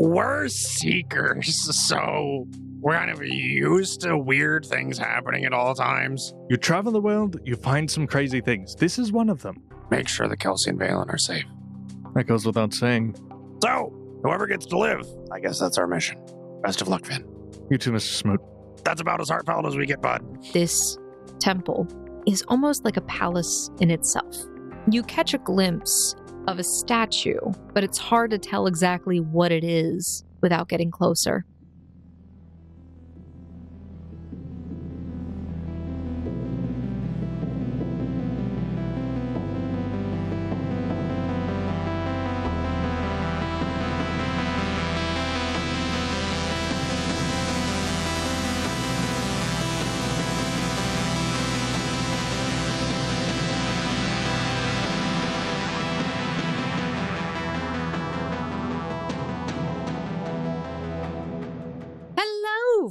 we're seekers, so we're kind of used to weird things happening at all times. You travel the world, you find some crazy things. This is one of them. Make sure the Kelsey and Valen are safe. That goes without saying. So, whoever gets to live, I guess that's our mission. Best of luck, Finn. You too, Mr. Smoot. That's about as heartfelt as we get, bud. This temple is almost like a palace in itself. You catch a glimpse of a statue, but it's hard to tell exactly what it is without getting closer.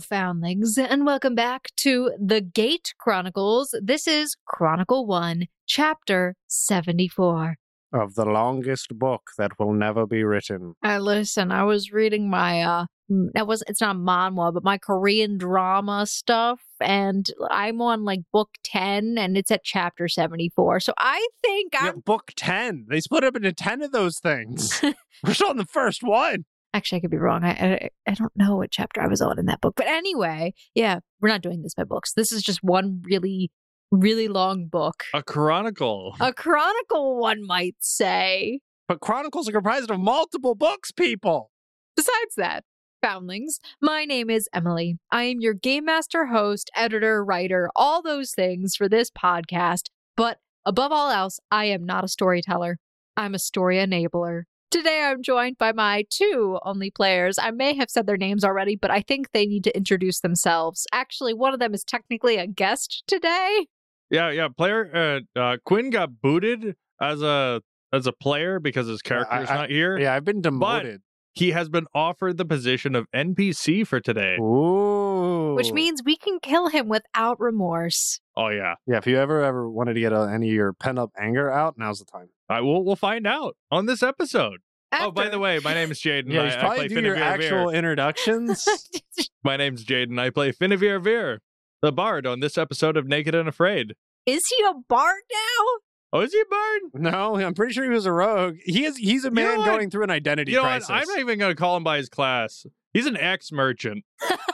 Foundlings, and welcome back to the Gate Chronicles. This is Chronicle 1, Chapter 74. Of the longest book that will never be written. I listen, I was reading my, uh, that was, it's not manhwa, but my Korean drama stuff, and I'm on like book 10, and it's at chapter 74. So I think I'm, book 10. They split up into 10 of those things. we're still on the first one. Actually, I could be wrong. I, I, I don't know what chapter I was on in that book. But anyway, yeah, we're not doing this by books. This is just one really, really long book. A chronicle. A chronicle, one might say. But Chronicles are comprised of multiple books, people. Besides that, Foundlings, my name is Emily. I am your game master, host, editor, writer, all those things for this podcast. But above all else, I am not a storyteller. I'm a story enabler. Today I'm joined by my two only players. I may have said their names already, but I think they need to introduce themselves. Actually, one of them is technically a guest today. Yeah, yeah. Player uh, uh Quinn got booted as a as a player because his character's I- not here. Yeah, I've been demoted. He has been offered the position of NPC for today. Ooh. Which means we can kill him without remorse. Oh yeah. Yeah, if you ever ever wanted to get uh, any of your pent up anger out, now's the time. I will we'll find out on this episode. Oh, by the way, my name is Jaden. Yeah, I, you should I probably play do your actual Veer. introductions. My name's Jaden. I play Finavir Veer, the bard on this episode of Naked and Afraid. Is he a bard now? Oh, is he a bard? no, I'm pretty sure he was a rogue. He is. He's a You man know going through an identity You know crisis. what? I'm not even going to call him by his class. He's an ex merchant.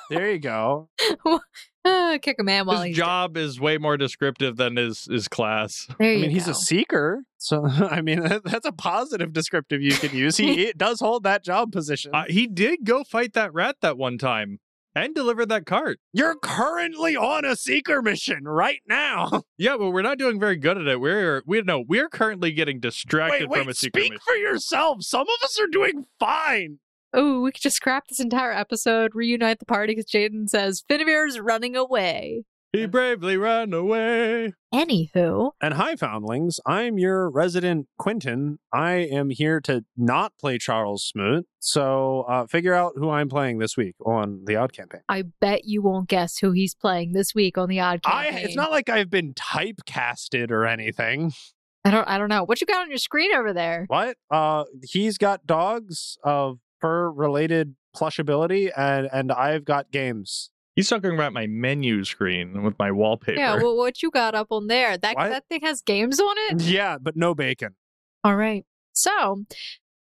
There you go. Uh, kick a man while His he's job is way more descriptive than his his class. There I you mean, he's a seeker, so I mean that's a positive descriptive you can use. He it does hold that job position. Uh, he did go fight that rat that one time and deliver that cart. You're currently on a seeker mission right now. Yeah, but we're not doing very good at it. We're we no, we're currently getting distracted wait, from a wait. secret Speak mission. for yourself. Some of us are doing fine. Oh, we could just scrap this entire episode, reunite the party because Jaden says Finavir's running away. He bravely ran away. Anywho, And hi, foundlings. I'm your resident Quentin. I am here to not play Charles Smoot. So uh, figure out who I'm playing this week on the Odd Campaign. I bet you won't guess who he's playing this week on the Odd Campaign. I, it's not like I've been typecasted or anything. I don't. I don't know what you got on your screen over there. What? Uh, he's got dogs of fur-related plushability, and and I've got games. He's talking about my menu screen with my wallpaper. Yeah, well, what you got up on there? That What? that thing has games on it. Yeah, but no bacon. All right. So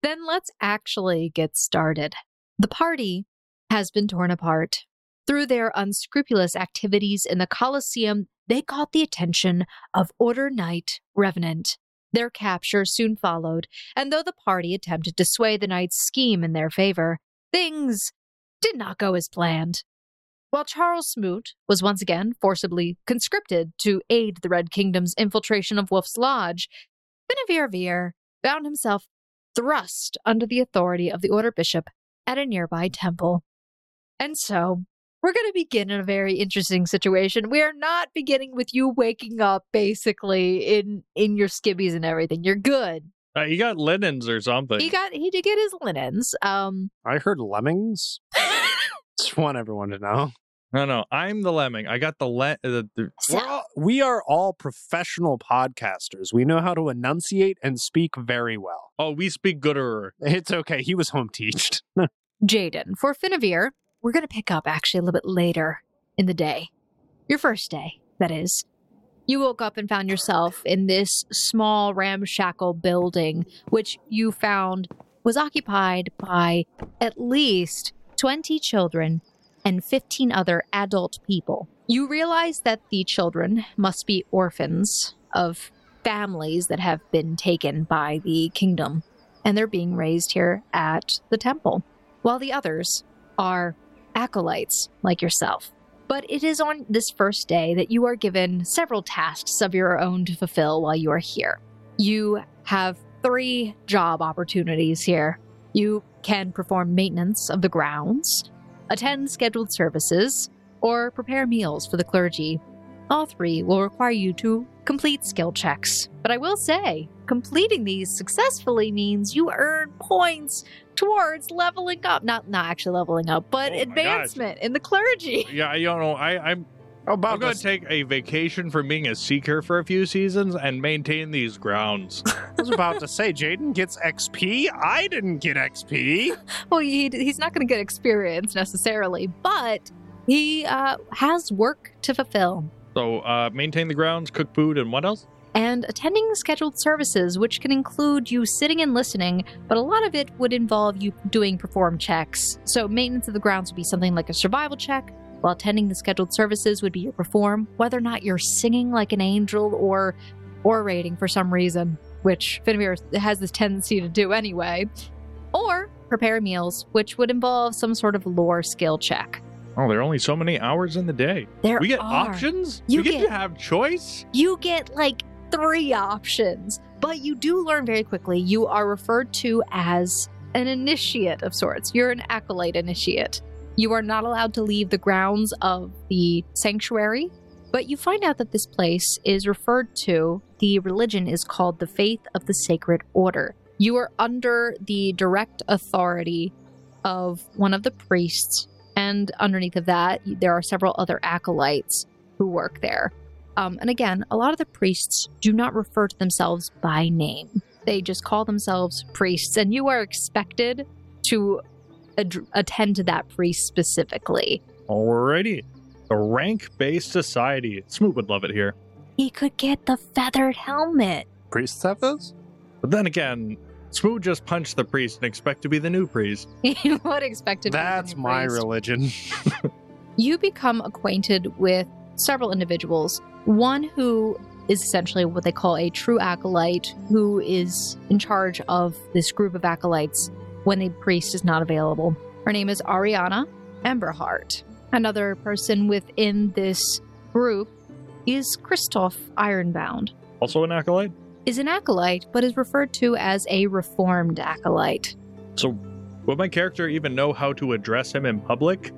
then let's actually get started. The party has been torn apart. Through their unscrupulous activities in the Colosseum, they caught the attention of Order Knight Revenant. Their capture soon followed, and though the party attempted to sway the Knight's scheme in their favor, things did not go as planned. While Charles Smoot was once again forcibly conscripted to aid the Red Kingdom's infiltration of Wolf's Lodge, Finavir Veer found himself thrust under the authority of the Order Bishop at a nearby temple. And so, we're going to begin in a very interesting situation. We are not beginning with you waking up basically in in your skibbies and everything. You're good. Uh, he got linens or something. He got he did get his linens. Um I heard lemmings. Just want everyone to know. no, no, I'm the lemming. I got the le- the, the so- We're all, we are all professional podcasters. We know how to enunciate and speak very well. Oh, we speak gooder. It's okay. He was home teached. Jaden, for Finavir, we're going to pick up actually a little bit later in the day. Your first day, that is. You woke up and found yourself in this small ramshackle building, which you found was occupied by at least 20 children and 15 other adult people. You realize that the children must be orphans of families that have been taken by the kingdom, and they're being raised here at the temple, while the others are acolytes like yourself. But it is on this first day that you are given several tasks of your own to fulfill while you are here. You have three job opportunities here. You can perform maintenance of the grounds, attend scheduled services, or prepare meals for the clergy. All three will require you to complete skill checks. But I will say, completing these successfully means you earn points towards leveling up. Not not actually leveling up, but Oh my advancement in the clergy. Yeah, you know, I, I'm I'm About going to to take a vacation from being a seeker for a few seasons and maintain these grounds. I was about to say, Jaden gets XP. I didn't get XP. Well, he, he's not going to get experience necessarily, but he uh, has work to fulfill. so, uh, maintain the grounds, cook food, and what else? And attending scheduled services, which can include you sitting and listening, but a lot of it would involve you doing perform checks. So, maintenance of the grounds would be something like a survival check, while attending the scheduled services would be your perform, whether or not you're singing like an angel or orating for some reason, which Finavir has this tendency to do anyway, or prepare meals, which would involve some sort of lore skill check. Oh, there are only so many hours in the day. There we get are. options? You we get, get- to have choice? you get like three options, but you do learn very quickly. You are referred to as an initiate of sorts. You're an acolyte initiate. You are not allowed to leave the grounds of the sanctuary, but you find out that this place is referred to, the religion is called the Faith of the Sacred Order. You are under the direct authority of one of the priests, and underneath of that, there are several other acolytes who work there. Um, and again, a lot of the priests do not refer to themselves by name. They just call themselves priests, and you are expected to ad- attend to that priest specifically. Alrighty. A rank based society. Smoot would love it here. He could get the feathered helmet. Priests have those? But then again, Smoot just punched the priest and expect to be the new priest. you would expect to be the That's new my priest. religion. you become acquainted with several individuals. One who is essentially what they call a true acolyte, who is in charge of this group of acolytes when the priest is not available. Her name is Ariana Emberhart. Another person within this group is Christoph Ironbound. Also an acolyte? Is an acolyte, but is referred to as a reformed acolyte. So, would my character even know how to address him in public?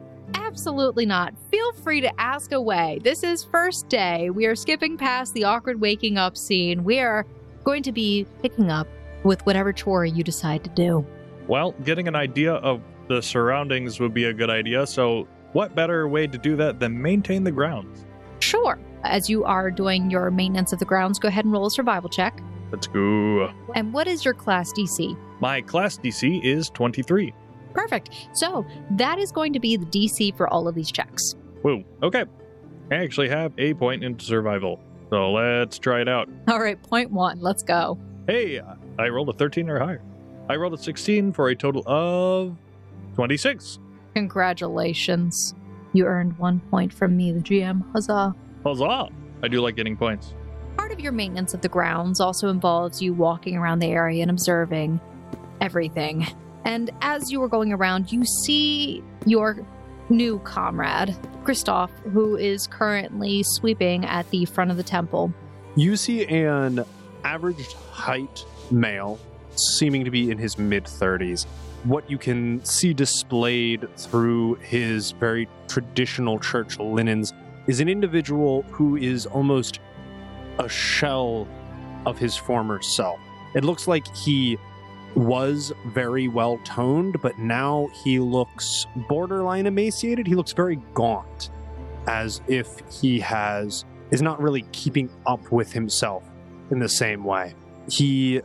Absolutely not. Feel free to ask away. This is first day. We are skipping past the awkward waking up scene. We are going to be picking up with whatever chore you decide to do. Well, getting an idea of the surroundings would be a good idea, so what better way to do that than maintain the grounds? Sure. As you are doing your maintenance of the grounds, go ahead and roll a survival check. Let's go. And what is your class DC? My class DC is 23. Perfect. So that is going to be the DC for all of these checks. Whoa, okay. I actually have a point in survival, so let's try it out. All right, point one. Let's go. Hey, I rolled a 13 or higher. I rolled a 16 for a total of 26. Congratulations. You earned one point from me, the GM. Huzzah. Huzzah! I do like getting points. Part of your maintenance of the grounds also involves you walking around the area and observing everything. And as you are going around, you see your new comrade, Christoph, who is currently sweeping at the front of the temple. You see an average height male, seeming to be in his mid 30s. What you can see displayed through his very traditional church linens is an individual who is almost a shell of his former self. It looks like he was very well toned, but now he looks borderline emaciated. He looks very gaunt, as if he has is not really keeping up with himself in the same way. He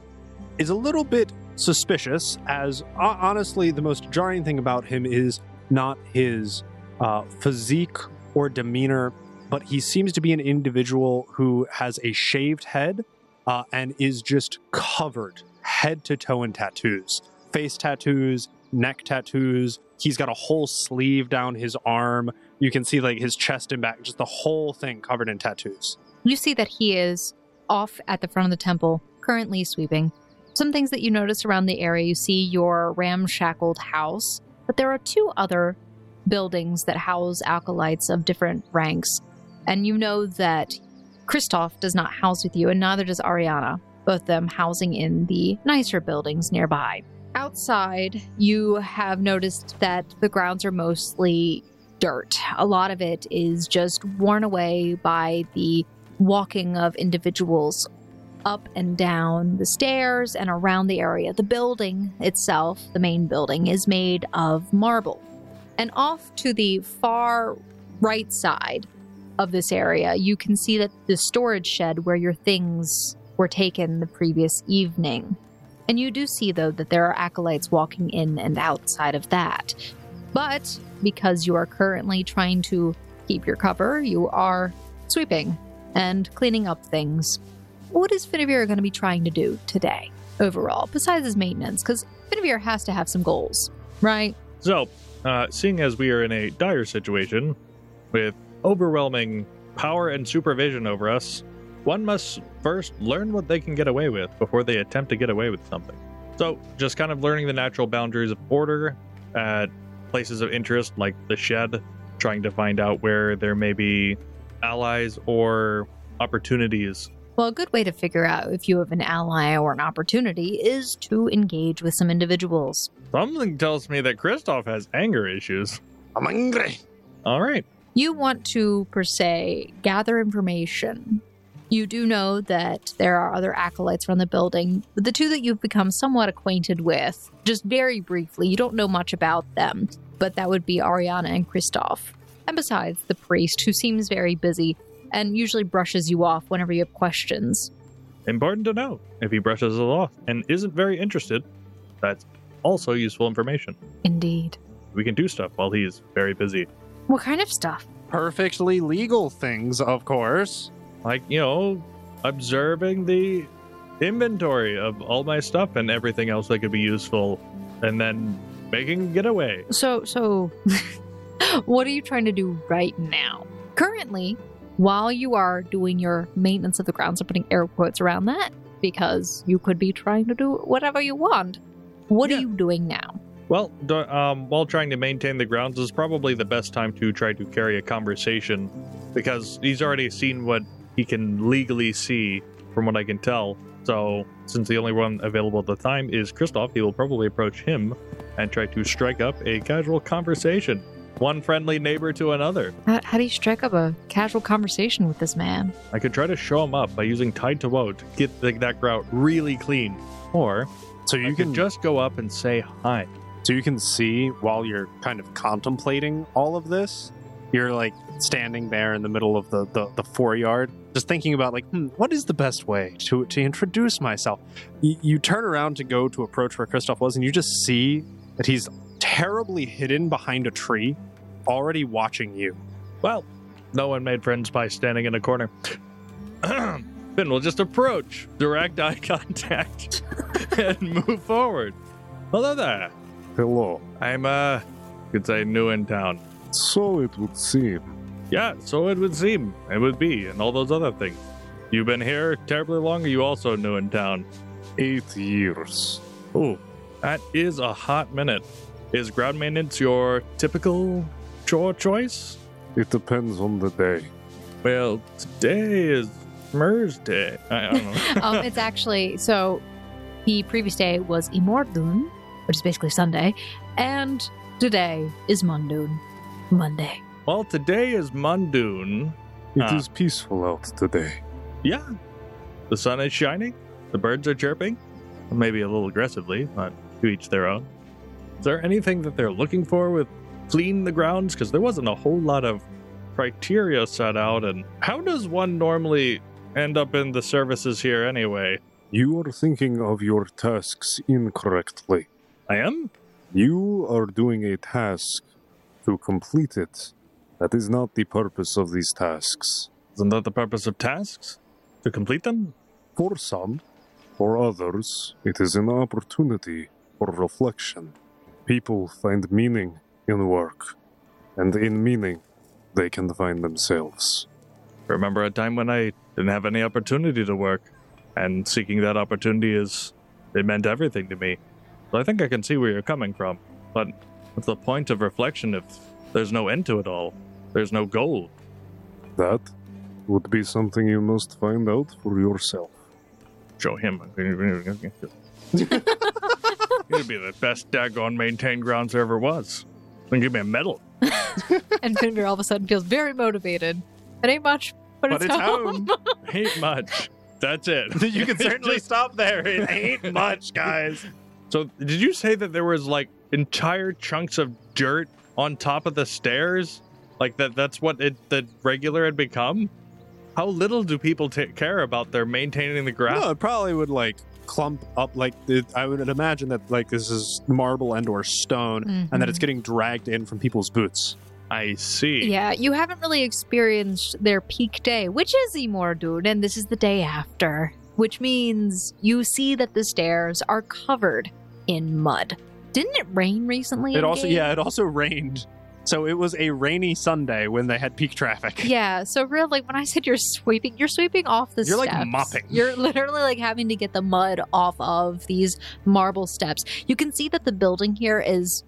is a little bit suspicious, as honestly, the most jarring thing about him is not his uh, physique or demeanor, but he seems to be an individual who has a shaved head uh, and is just covered head to toe in tattoos face tattoos, neck tattoos. He's got a whole sleeve down his arm. You can see like his chest and back, just the whole thing covered in tattoos. You see that he is off at the front of the temple, currently sweeping. Some things that you notice around the area you see your ramshackled house, but there are two other buildings that house acolytes of different ranks. And you know that Kristoff does not house with you, and neither does Ariana, both them housing in the nicer buildings nearby. Outside, you have noticed that the grounds are mostly dirt. A lot of it is just worn away by the walking of individuals up and down the stairs and around the area. The building itself, the main building, is made of marble. And off to the far right side of this area, you can see that the storage shed where your things were taken the previous evening. And you do see, though, that there are acolytes walking in and outside of that. But because you are currently trying to keep your cover, you are sweeping and cleaning up things. What is Finavir going to be trying to do today, overall, besides his maintenance? Because Finavir has to have some goals, right? So, uh, seeing as we are in a dire situation with overwhelming power and supervision over us, one must first learn what they can get away with before they attempt to get away with something. So, just kind of learning the natural boundaries of order at places of interest like the shed, trying to find out where there may be allies or opportunities. Well, a good way to figure out if you have an ally or an opportunity is to engage with some individuals. Something tells me that Kristoff has anger issues. I'm angry. All right. You want to, per se, gather information. You do know that there are other acolytes around the building. but The two that you've become somewhat acquainted with, just very briefly, you don't know much about them, but that would be Ariana and Kristoff. And besides, the priest, who seems very busy and usually brushes you off whenever you have questions. Important to know. If he brushes it off and isn't very interested, that's also useful information. Indeed. We can do stuff while he's very busy. What kind of stuff? Perfectly legal things, of course. Like, you know, observing the inventory of all my stuff and everything else that could be useful, and then making a getaway. So, so, what are you trying to do right now? Currently, while you are doing your maintenance of the grounds, I'm putting air quotes around that because you could be trying to do whatever you want. What Yeah. are you doing now? Well, d- um, while trying to maintain the grounds is probably the best time to try to carry a conversation because he's already seen what he can legally see from what I can tell. So, since the only one available at the time is Kristoff, he will probably approach him and try to strike up a casual conversation. One friendly neighbor to another. How, how do you strike up a casual conversation with this man? I could try to show him up by using Tide to Woe to get the, that grout really clean. Or So you you can can just go up and say hi. So you can see while you're kind of contemplating all of this, you're like standing there in the middle of the, the, the foreyard, just thinking about like, hmm, what is the best way to to introduce myself? Y- you turn around to go to approach where christoph was, and you just see that he's terribly hidden behind a tree, already watching you. Well, no one made friends by standing in a corner. then we'll just approach, direct eye contact, and move forward. Hello there. Hello. I'm, uh, could say new in town. So it would seem. Yeah, so it would seem. It would be, and all those other things. You've been here terribly long, or you also new in town? Eight years. Ooh, that is a hot minute. Is ground maintenance your typical chore choice? It depends on the day. Well, today is Mers Day. I, I don't know. um, it's actually so. The previous day was Imordun, which is basically Sunday, and today is Mundoon, Monday. Well, today is Mundoon. It is Ah. peaceful out today. Yeah. The sun is shining. The birds are chirping. Maybe a little aggressively, but to each their own. Is there anything that they're looking for with clean the grounds? Because there wasn't a whole lot of criteria set out. And how does one normally end up in the services here anyway? You are thinking of your tasks incorrectly. I am? You are doing a task to complete it. That is not the purpose of these tasks. Isn't that the purpose of tasks? To complete them? For some, for others, it is an opportunity for reflection. People find meaning in work, and in meaning, they can find themselves. Remember a time when I didn't have any opportunity to work, and seeking that opportunity is. it meant everything to me. So I think I can see where you're coming from. But what's the point of reflection if there's no end to it all? There's no goal. That would be something you must find out for yourself. Show him. It'd be the best daggone maintained grounds there ever was. And give me a medal. and Finavir all of a sudden feels very motivated. It ain't much, but, But it's home. Ain't much. That's it. you can certainly Just- stop there. It ain't much, guys. So, did you say that there was like entire chunks of dirt on top of the stairs? Like that? That's what it the regular had become. How little do people ta care about their maintaining the grass? No, it probably would like clump up like it, I would imagine that like this is marble and or stone and that it's mm-hmm. getting dragged in from people's boots. I see. Yeah, you haven't really experienced their peak day, which is Emor, dude, and this is the day after, which means you see that the stairs are covered in mud. Didn't it rain recently? It in also game? yeah, it also rained. So it was a rainy Sunday when they had peak traffic. Yeah, so really, when I said you're sweeping, you're sweeping off the You're, like, mopping. You're literally like having to get the mud off of these marble steps. You can see that the building here is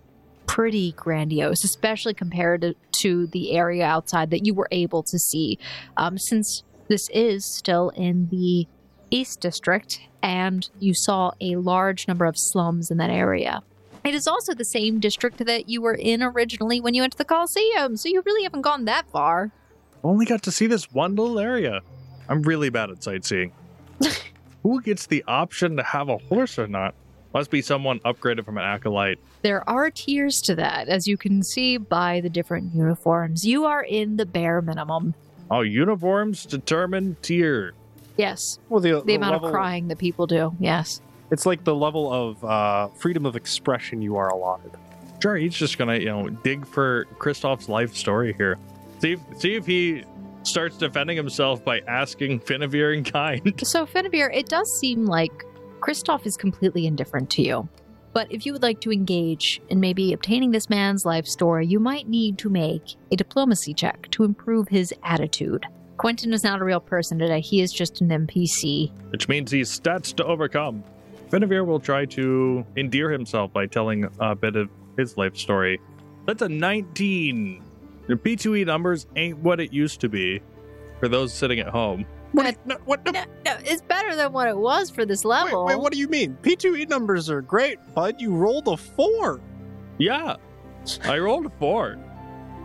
pretty grandiose, especially compared to, to the area outside that you were able to see. Um, since this is still in the East District, and you saw a large number of slums in that area. It is also the same district that you were in originally when you went to the Coliseum, so you really haven't gone that far. Only got to see this one little area. I'm really bad at sightseeing. Who gets the option to have a horse or not? Must be someone upgraded from an acolyte. There are tiers to that, as you can see by the different uniforms. You are in the bare minimum. Oh, uniforms determine tier. Yes, Well, the, the amount of crying that people do. Yes. It's like the level of uh, freedom of expression you are allotted. Sure, he's just gonna, you know, dig for Kristoff's life story here. See if see if he starts defending himself by asking Finavir in kind. So, Finavir, it does seem like Kristoff is completely indifferent to you. But if you would like to engage in maybe obtaining this man's life story, you might need to make a diplomacy check to improve his attitude. Quentin is not a real person today. He is just an NPC. which means he's stats to overcome. Finavir will try to endear himself by telling a bit of his life story. That's a 19. The P2E numbers ain't what it used to be for those sitting at home. What? No, what, no, No, no, it's better than what it was for this level. wait, wait, what do you mean? P2E numbers are great, bud. You rolled a four. Yeah, I rolled a four.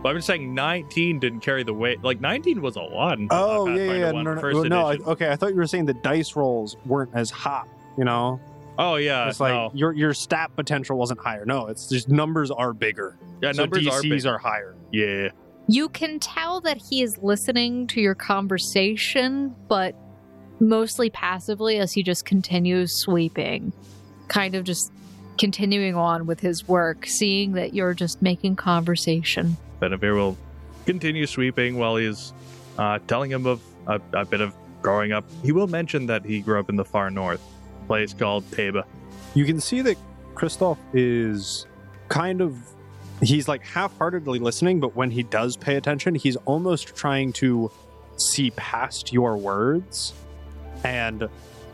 But I'm just saying 19 didn't carry the weight. Like 19 was a lot. in Oh, yeah, Pathfinder yeah. 1 No, no, first well, no I, okay, I thought you were saying the dice rolls weren't as hot, you know? Oh, yeah. it's like no. your your stat potential wasn't higher. No, it's just numbers are bigger. Yeah, so numbers are DCs big. are higher. Yeah. You can tell that he is listening to your conversation, but mostly passively as he just continues sweeping, kind of just continuing on with his work, seeing that you're just making conversation. Finavir will continue sweeping while he's uh, telling him of a, a bit of growing up. He will mention that he grew up in the far north, a place called Teba. You can see that Kristoff is kind of he's like half-heartedly listening, but when he does pay attention, he's almost trying to see past your words. And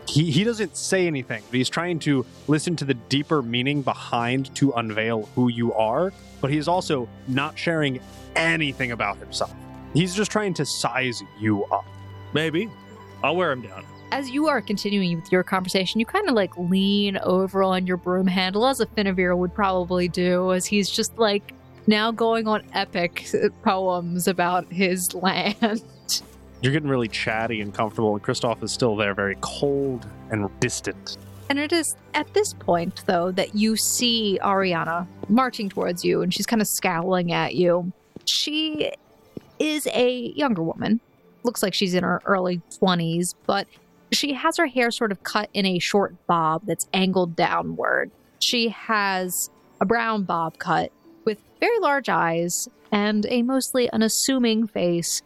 he, he doesn't say anything, but he's trying to listen to the deeper meaning behind to unveil who you are, but he's also not sharing anything about himself. He's just trying to size you up. Maybe. I'll wear him down. As you are continuing with your conversation, you kind of like lean over on your broom handle, as a Finavir would probably do, as he's just like now going on epic poems about his land. You're getting really chatty and comfortable, and Kristoff is still there, very cold and distant. And it is at this point, though, that you see Ariana marching towards you, and she's kind of scowling at you. She is a younger woman. Looks like she's in her early 20s, but She has her hair sort of cut in a short bob that's angled downward. She has a brown bob cut with very large eyes and a mostly unassuming face.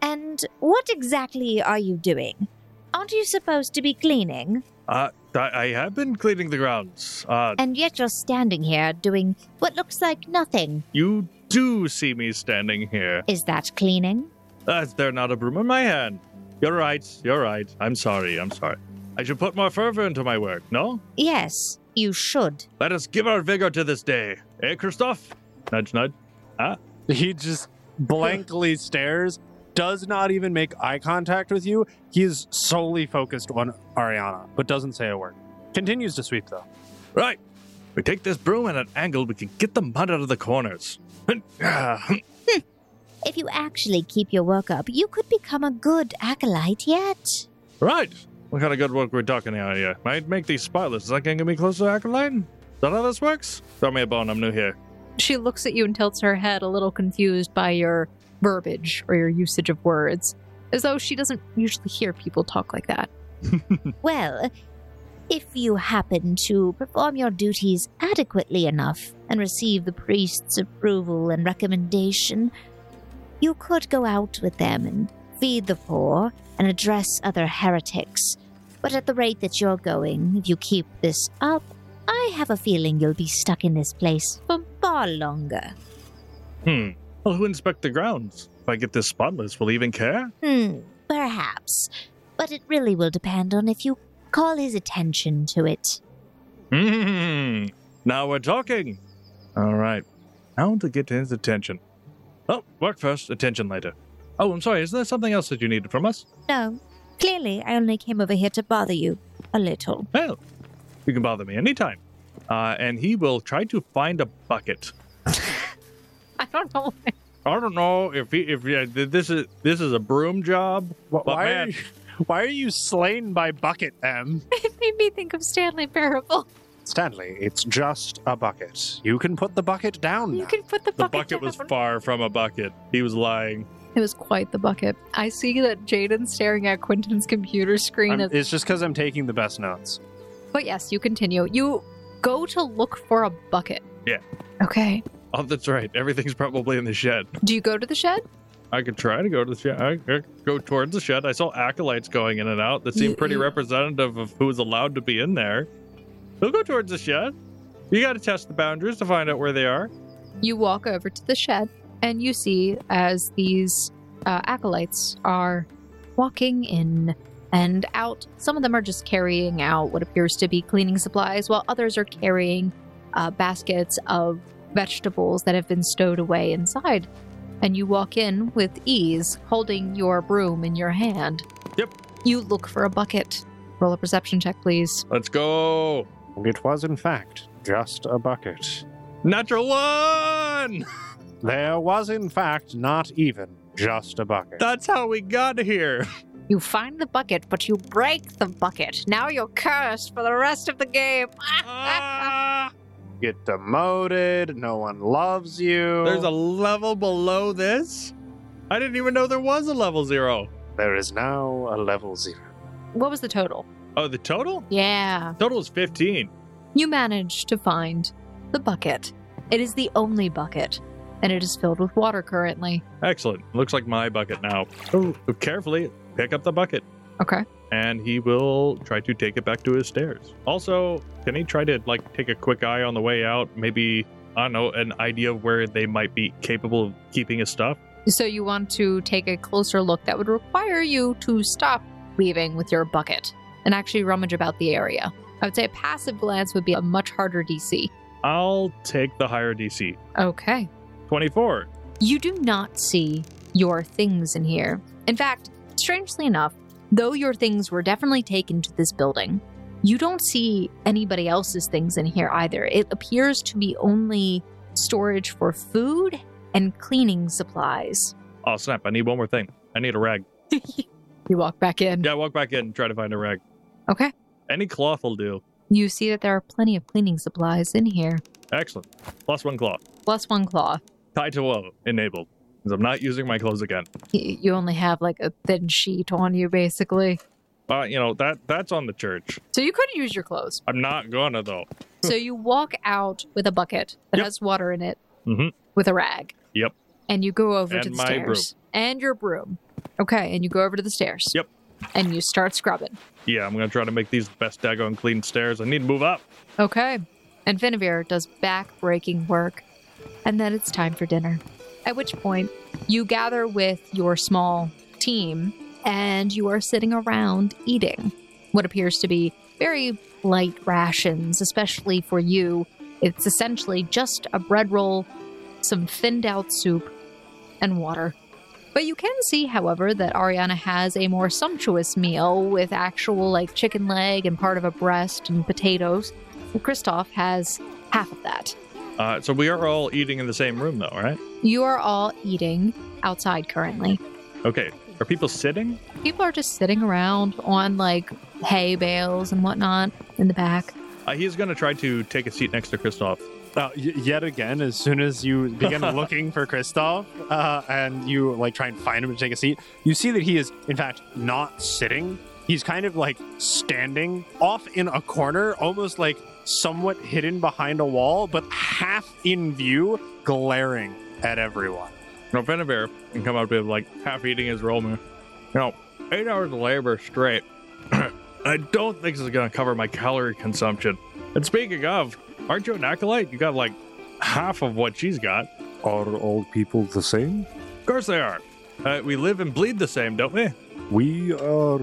And what exactly are you doing? Aren't you supposed to be cleaning? Uh, I, I have been cleaning the grounds. Uh, And yet you're standing here doing what looks like nothing. you do see me standing here. Is that cleaning? Uh, is there not a broom in my hand? You're right, you're right. I'm sorry, I'm sorry. I should put more fervor into my work, no? Yes, you should. Let us give our vigor to this day. Eh, Christoph? Nudge, nudge. Ah? He just blankly stares, does not even make eye contact with you. He is solely focused on Ariana, but doesn't say a word. Continues to sweep though. Right. We take this broom at an angle, we can get the mud out of the corners. If you actually keep your work up, you could become a good acolyte yet. right. What kind of good work we're talking about here? Might make these spotless. Is that going to get me closer to Acolyte? Is that how this works? Throw me a bone, I'm new here. She looks at you and tilts her head, a little confused by your verbiage or your usage of words, as though she doesn't usually hear people talk like that. Well, if you happen to perform your duties adequately enough and receive the priest's approval and recommendation, you could go out with them and feed the poor and address other heretics. But at the rate that you're going, if you keep this up, I have a feeling you'll be stuck in this place for far longer. Hmm. Well, who inspect the grounds? If I get this spotless, will he even care? Hmm, perhaps. But it really will depend on if you call his attention to it. Hmm. Now we're talking. All right. Now to get his attention. Oh, work first, attention later. Oh, I'm sorry. Is there something else that you needed from us? No, clearly I only came over here to bother you a little. Well, you can bother me anytime. Uh, and he will try to find a bucket. I don't know. I don't know if he, if yeah, this is this is a broom job. Wh- Why, are you, why are you slain by bucket, M? It made me think of Stanley Parable. Stanley, it's just a bucket. You can put the bucket down. You now. can put the The bucket. bucket was down. far from a bucket. He was lying. It was quite the bucket. I see that Jaden's staring at Quentin's computer screen. I'm- As, it's just because I'm taking the best notes. but yes, you continue. You go to look for a bucket. Yeah. Okay. Oh, that's right. Everything's probably in the shed. Do you go to the shed? I could try to go to the shed. I could go towards the shed. I saw acolytes going in and out. That seemed pretty representative of who's allowed to be in there. We'll go towards the shed. You got to test the boundaries to find out where they are. You walk over to the shed, and you see as these uh, acolytes are walking in and out. Some of them are just carrying out what appears to be cleaning supplies, while others are carrying uh, baskets of vegetables that have been stowed away inside. And you walk in with ease, holding your broom in your hand. Yep. You look for a bucket. Roll a perception check, please. Let's go. It was, in fact, just a bucket. Natural one. There was, in fact, not even just a bucket. That's how we got here. You find the bucket, but you break the bucket. Now you're cursed for the rest of the game. Ah! Get demoted. No one loves you. There's a level below this. I didn't even know there was a level zero. There is now a level zero. what was the total? Oh, the total? Yeah. Total is 15. You manage to find the bucket. It is the only bucket, and it is filled with water currently. Excellent. Looks like my bucket now. Oh, carefully pick up the bucket. Okay. And he will try to take it back to his stairs. Also, can he try to like take a quick eye on the way out? Maybe I don't know an idea of where they might be capable of keeping his stuff. So you want to take a closer look that would require you to stop leaving with your bucket and actually rummage about the area. I would say a passive glance would be a much harder DC. I'll take the higher DC. Okay. 24. You do not see your things in here. In fact, strangely enough, though your things were definitely taken to this building, you don't see anybody else's things in here either. It appears to be only storage for food and cleaning supplies. Oh snap! I need one more thing. I need a rag. You walk back in. Yeah, walk back in and try to find a rag. Okay. Any cloth will do. You see that there are plenty of cleaning supplies in here, Excellent. Plus one cloth. plus one cloth. Tie to woe enabled. Because I'm not using my clothes again. Y- You only have like a thin sheet on you, basically. Uh, you know that that's on the church. So you could use your clothes. I'm not gonna though. so you walk out with a bucket that Yep. has water in it Mhm. with a rag. Yep. And you go over to And the my stairs. And your broom. Okay, and you go over to the stairs. Yep. And you start scrubbing. Yeah, I'm gonna try to make these the best daggone clean stairs. I need to move up. Okay. And Finavir does back-breaking work. And then it's time for dinner. At which point, you gather with your small team and you are sitting around eating what appears to be very light rations, especially for you. It's essentially just a bread roll, some thinned out soup, and water. But you can see, however, that Ariana has a more sumptuous meal with actual like chicken leg and part of a breast and potatoes. Kristoff has half of that. Uh, so we are all eating in the same room though, right? You are all eating outside currently. Okay. Are people sitting? People are just sitting around on like hay bales and whatnot in the back. Uh, he's gonna try to take a seat next to Kristoff. Uh, y- yet again, as soon as you begin looking for Kristoff uh, and you like try and find him to take a seat, you see that he is in fact not sitting. He's kind of like standing off in a corner, almost like somewhat hidden behind a wall, but half in view, glaring at everyone. No, Finavir can come up with like half eating his roll. You know, eight hours of labor straight. I don't think this is gonna cover my calorie consumption. And speaking of, aren't you an acolyte? You got like half of what she's got. Are all people the same? Of course they are. Uh, we live and bleed the same, don't we? We are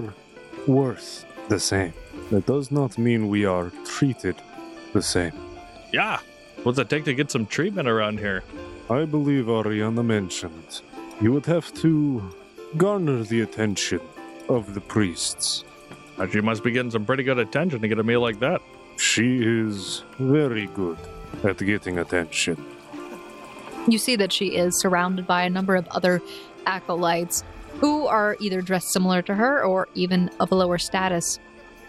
worth the same. That does not mean we are treated the same. Yeah. What's it take to get some treatment around here? I believe Ariana mentioned you would have to garner the attention of the priests. Uh, She must be getting some pretty good attention to get a meal like that. She is very good at getting attention. You see that she is surrounded by a number of other acolytes who are either dressed similar to her or even of a lower status,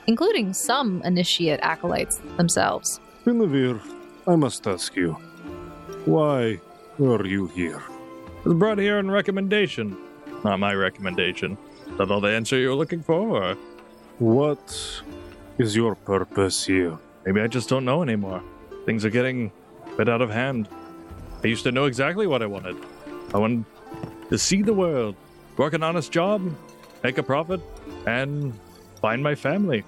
including some initiate acolytes themselves. Guinevere, I must ask you, why are you here? I was brought here on recommendation. Not my recommendation. Is that all the answer you were looking for? Or What is your purpose here? maybe I just don't know anymore. Things are getting a bit out of hand. I used to know exactly what I wanted. I wanted to see the world, work an honest job, make a profit, and find my family.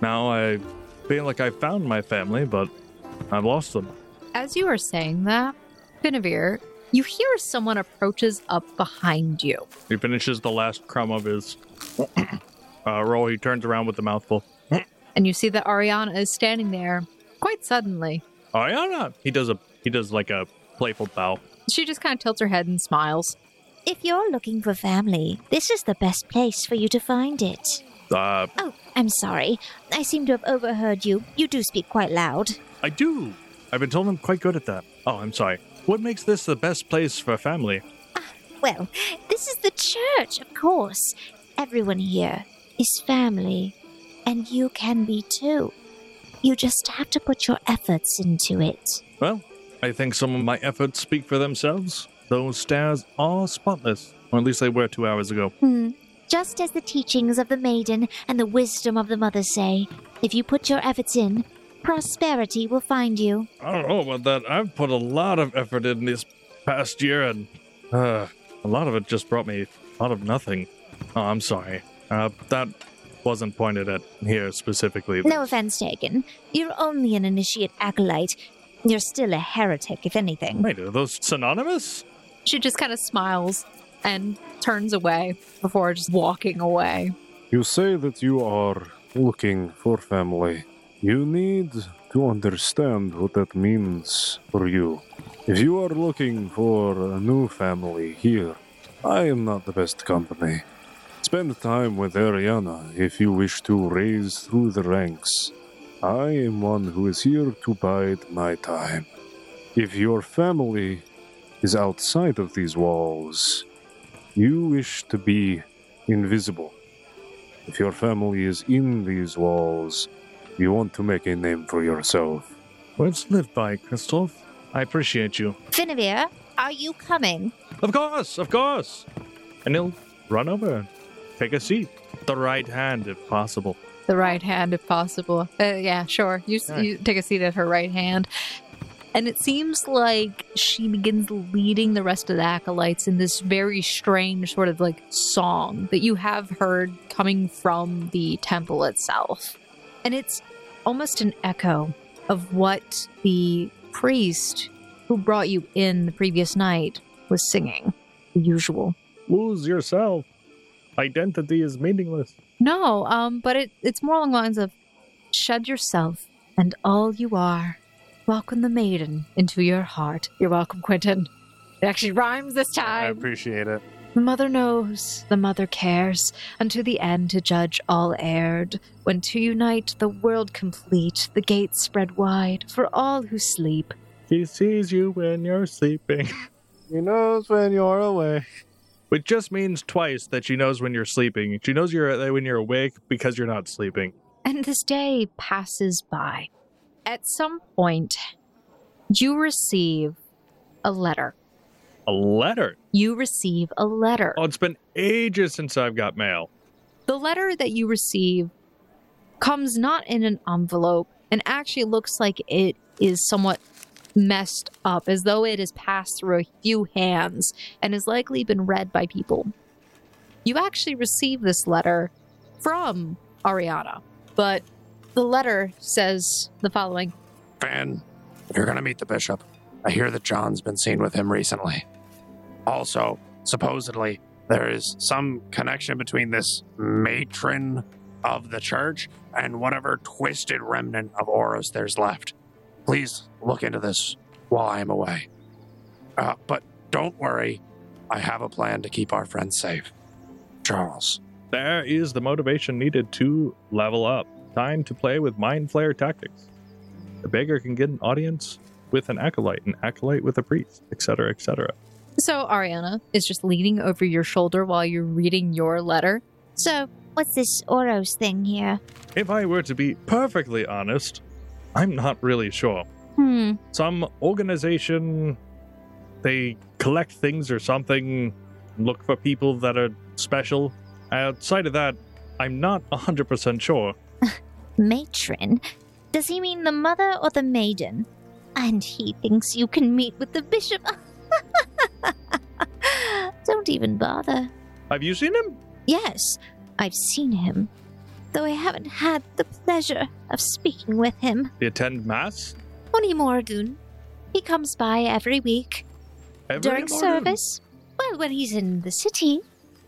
Now I feel like I found my family, but I've lost them. As you are saying that, Guinevere, you hear someone approaches up behind you. He finishes the last crumb of his uh, roll. He turns around with a mouthful. And you see that Ariana is standing there quite suddenly. Ariana. He does a he does like a playful bow. She just kind of tilts her head and smiles. If you're looking for family, this is the best place for you to find it. Uh, Oh, I'm sorry. I seem to have overheard you. You do speak quite loud. I do. I've been told I'm quite good at that. Oh, I'm sorry. What makes this the best place for family? Well, this is the church, of course. Everyone here is family, and you can be too. You just have to put your efforts into it. Well, I think some of my efforts speak for themselves. Those stairs are spotless, or at least they were two hours ago. Hmm. Just as the teachings of the maiden and the wisdom of the mother say, if you put your efforts in, prosperity will find you. I don't know about that. I've put a lot of effort in this past year, and uh, a lot of it just brought me out of nothing. Oh, I'm sorry. Uh, that wasn't pointed at here specifically. No offense taken. You're only an initiate acolyte. You're still a heretic, if anything. Wait, are those synonymous? She just kind of smiles and turns away before just walking away. You say that you are looking for family. You need to understand what that means for you. If you are looking for a new family here, I am not the best company. Spend time with Ariana if you wish to raise through the ranks. I am one who is here to bide my time. If your family is outside of these walls, you wish to be invisible. If your family is in these walls, you want to make a name for yourself. Words live by, Christoph. I appreciate you. Finavir, are you coming? Of course, of course. And he'll run over and take a seat. The right hand, if possible. the right hand if possible. Uh, yeah, sure. You, s Yeah. you take a seat at her right hand. And it seems like she begins leading the rest of the acolytes in this very strange sort of like song that you have heard coming from the temple itself. And it's almost an echo of what the priest who brought you in the previous night was singing, the usual. Lose yourself. Identity is meaningless. No, um, but it, it's more along the lines of shed yourself and all you are. Welcome the maiden into your heart. You're welcome, Quentin. It actually rhymes this time. I appreciate it. The mother knows, the mother cares, unto the end to judge all erred. When to unite the world complete, the gates spread wide for all who sleep. He sees you when you're sleeping. He knows when you're away. Which just means twice that she knows when you're sleeping. She knows you're uh, when you're awake because you're not sleeping. And this day passes by. At some point, you receive a letter. A letter. You receive a letter. Oh, it's been ages since I've got mail. The letter that you receive comes not in an envelope and actually looks like it is somewhat messed up, as though it has passed through a few hands and has likely been read by people. You actually receive this letter from Ariana, but the letter says the following Finn, you're going to meet the bishop. I hear that John's been seen with him recently. Also, supposedly, there is some connection between this matron of the church and whatever twisted remnant of Oros there's left. Please look into this while I am away. Uh, but don't worry, I have a plan to keep our friends safe. Charles. There is the motivation needed to level up. Time to play with mind flare tactics. The beggar can get an audience with an acolyte, an acolyte with a priest, etc., etc. So Ariana is just leaning over your shoulder while you're reading your letter. So, what's this Oros thing here? If I were to be perfectly honest, I'm not really sure. Hmm. Some organization, they collect things or something, look for people that are special. Outside of that, I'm not 100% sure. Matron? Does he mean the mother or the maiden? And he thinks you can meet with the bishop. Don't even bother. Have you seen him? Yes, I've seen him, though I haven't had the pleasure of speaking with him. They attend mass? Only Mordun. He comes by every week Every during morning? service. Well, when he's in the city,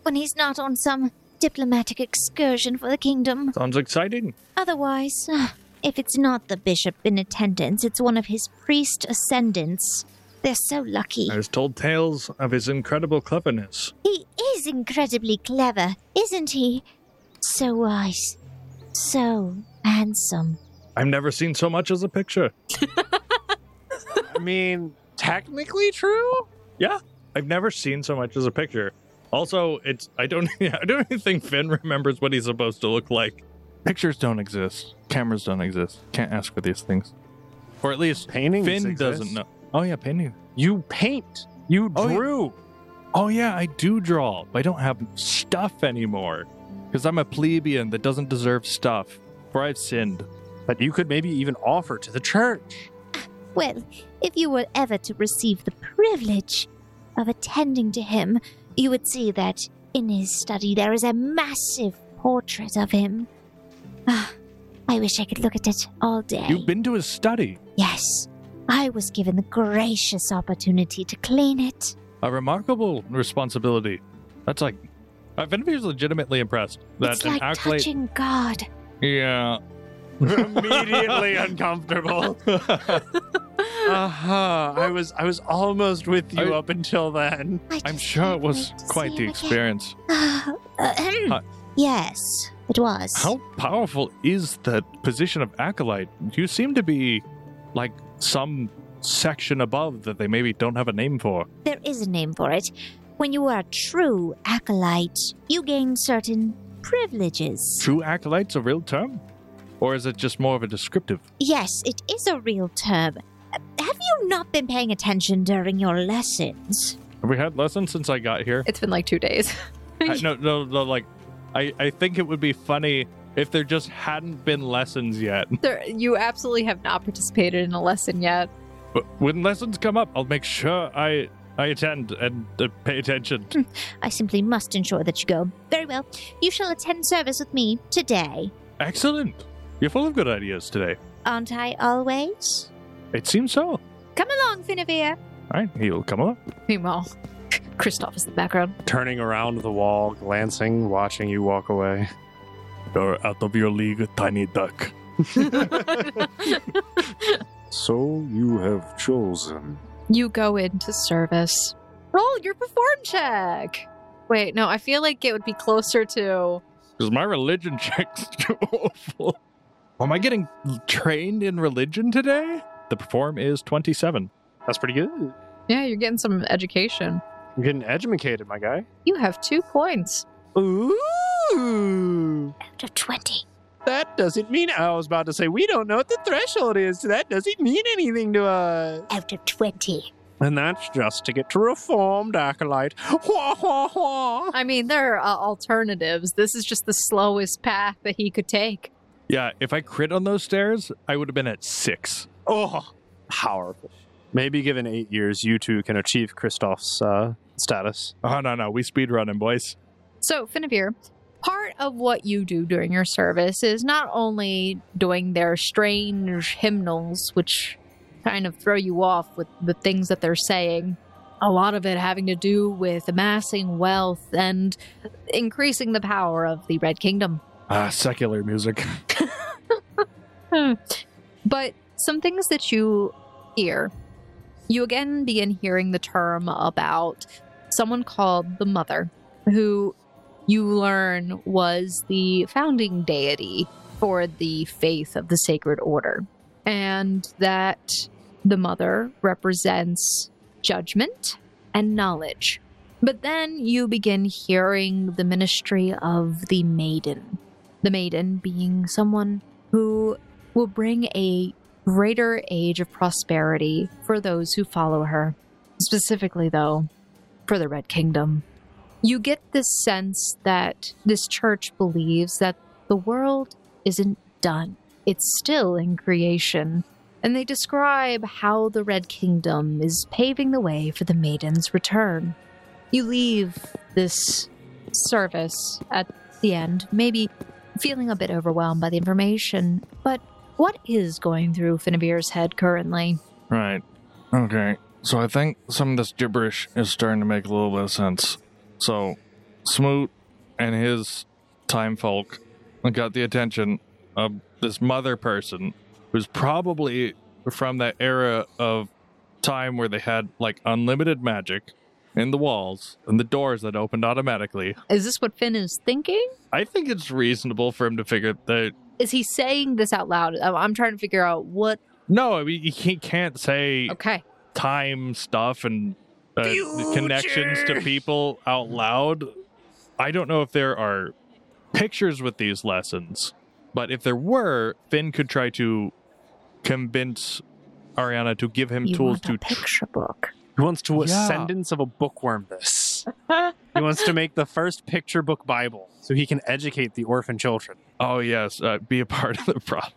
when he's not on some diplomatic excursion for the kingdom. Sounds exciting. Otherwise, if it's not the bishop in attendance, it's one of his priest ascendants. They're so lucky. I was told tales of his incredible cleverness. He is incredibly clever, isn't he? So wise. So handsome. I've never seen so much as a picture. I mean, technically true. Yeah. I've never seen so much as a picture. Also, it's I don't I don't even think Finn remembers what he's supposed to look like. Pictures don't exist. Cameras don't exist. Can't ask for these things. Or at least Paintings Finn exist. doesn't know. Oh yeah, painting. You paint. You Oh, yeah. drew. Oh yeah, I do draw. But I don't have stuff anymore. Because I'm a plebeian that doesn't deserve stuff. For I've sinned. That you could maybe even offer to the church. Well, if you were ever to receive the privilege of attending to him, you would see that in his study there is a massive portrait of him. Ah, I wish I could look at it all day. You've been to his study. Yes, I was given the gracious opportunity to clean it. A remarkable responsibility. That's like Uh, I've been legitimately impressed that it's an like accolade. touching God. Yeah. Immediately uncomfortable. Uh huh. I was I was almost with you I- up until then. I I'm just sure it can't was wait to quite see the him again. experience. Ahem. Huh. Uh, uh, yes, it was. How powerful is the position of acolyte? You seem to be like some section above that they maybe don't have a name for. There is a name for it. When you are a true acolyte, you gain certain privileges. True acolyte's a real term? Or is it just more of a descriptive? Yes, it is a real term. Have you not been paying attention during your lessons? Have we had lessons since I got here? It's been like two days. I, no, no, no, like I, I think it would be funny if there just hadn't been lessons yet. There, you absolutely have not participated in a lesson yet. But when lessons come up, I'll make sure I I attend and uh, pay attention. I simply must ensure that you go. Very well. You shall attend service with me today. Excellent. You're full of good ideas today. Aren't I always? It seems so. Come along, Finavir. right, he'll come along. Meanwhile, Kristoff is in the background. Turning around the wall, glancing, watching you walk away. You're out of your league, tiny duck. So you have chosen. You go into service. Roll your perform check. Wait, no, I feel like it would be closer to. Because my religion check's too awful. Am I getting trained in religion today? The perform is 27. That's pretty good. Yeah, you're getting some education. You're getting educated, my guy. You have two points. Ooh. Out of 20. That doesn't mean I was about to say we don't know what the threshold is. That doesn't mean anything to us. Out of 20. And that's just to get to reformed acolyte. I mean, there are uh, alternatives. This is just the slowest path that he could take. Yeah, if I crit on those stairs, I would have been at six. Oh, powerful. Maybe given eight years, you two can achieve Kristoff's uh, status. Oh, no, no. We speed running, boys. So, Finavir, part of what you do during your service is not only doing their strange hymnals, which kind of throw you off with the things that they're saying, a lot of it having to do with amassing wealth and increasing the power of the Red Kingdom. Ah, secular music. But some things that you hear, you again begin hearing the term about someone called the Mother, who you learn was the founding deity for the faith of the Sacred Order, and that the Mother represents judgment and knowledge. But then you begin hearing the ministry of the Maiden, the Maiden being someone who will bring a greater age of prosperity for those who follow her. Specifically, though, for the Red Kingdom. You get this sense that this church believes that the world isn't done, it's still in creation. And they describe how the Red Kingdom is paving the way for the Maiden's return. You leave this service at the end, maybe feeling a bit overwhelmed by the information, but what is going through Finavir's head currently? Right. Okay. So I think some of this gibberish is starting to make a little bit of sense. So, Smoot and his time folk got the attention of this mother person who's probably from that era of time where they had like unlimited magic in the walls and the doors that opened automatically. Is this what Finn is thinking? I think it's reasonable for him to figure that. Is he saying this out loud? I'm trying to figure out what. No, I mean, he can't say Okay. time stuff and uh, connections to people out loud. I don't know if there are pictures with these lessons, but if there were, Finn could try to convince Ariana to give him You tools want to. a picture book. He wants to Yeah. ascendance of a bookworm this. he wants to make the first picture book Bible so he can educate the orphan children. oh yes, uh, be a part of the problem.